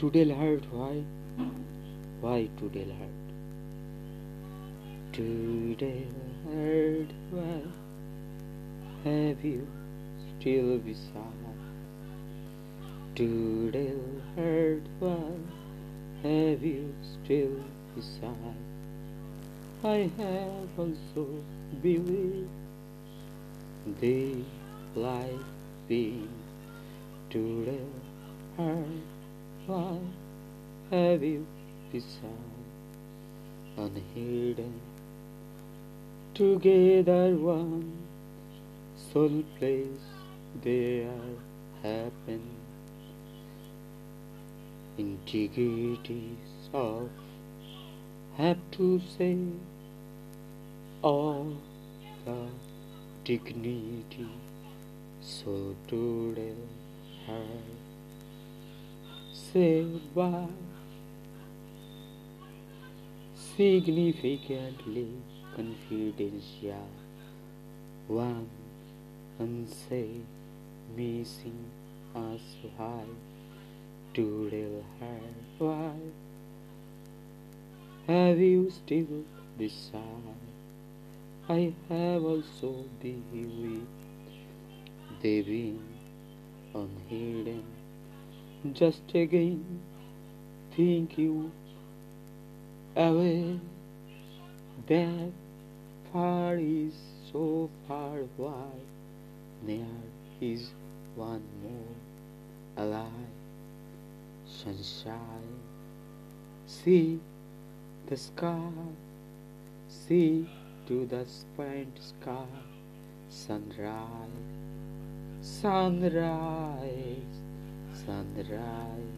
Today I hurt, why? Why today I hurt? Today I hurt, why? Have you still beside? Today I hurt, why? Have you still beside? I have also believed the life being today hurt, why? Have you beside? Unhidden together one soul place there happen integrities of have to say all the dignity so today her saved by significantly confidential. One and unsaid missing us high real her why? Have you still beside I have also been with the being unhidden just again think you away that far is so far wide. There is one more alive. Sunshine. See the sky. See to the faint sky. Sunrise. Sunrise sunrise